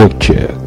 check check.